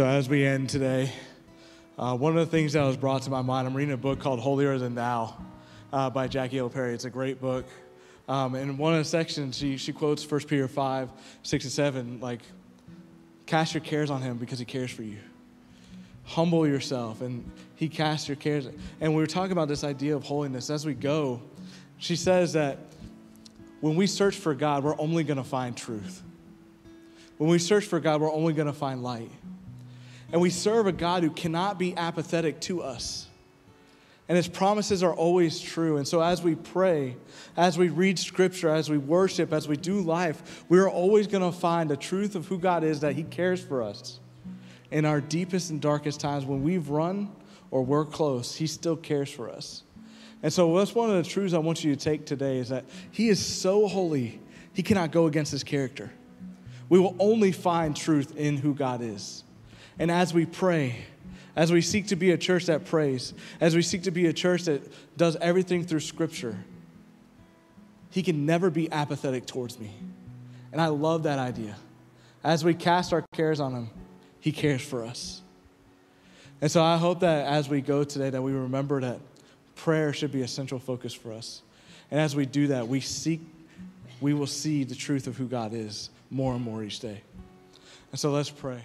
So, as we end today, uh, one of the things that was brought to my mind, I'm reading a book called Holier Than Thou uh, by Jackie Hill Perry. It's a great book. Um, and in one of the sections, she, she quotes 1 Peter 5, 6 and 7, like, cast your cares on him because he cares for you. Humble yourself, and he casts your cares. And we were talking about this idea of holiness. As we go, she says that when we search for God, we're only going to find truth. When we search for God, we're only going to find light. And we serve a God who cannot be apathetic to us. And his promises are always true. And so, as we pray, as we read scripture, as we worship, as we do life, we are always going to find the truth of who God is that he cares for us. In our deepest and darkest times, when we've run or we're close, he still cares for us. And so, that's one of the truths I want you to take today is that he is so holy, he cannot go against his character. We will only find truth in who God is. And as we pray, as we seek to be a church that prays, as we seek to be a church that does everything through Scripture, He can never be apathetic towards me. And I love that idea. As we cast our cares on Him, He cares for us. And so I hope that as we go today, that we remember that prayer should be a central focus for us. And as we do that, we seek, we will see the truth of who God is more and more each day. And so let's pray.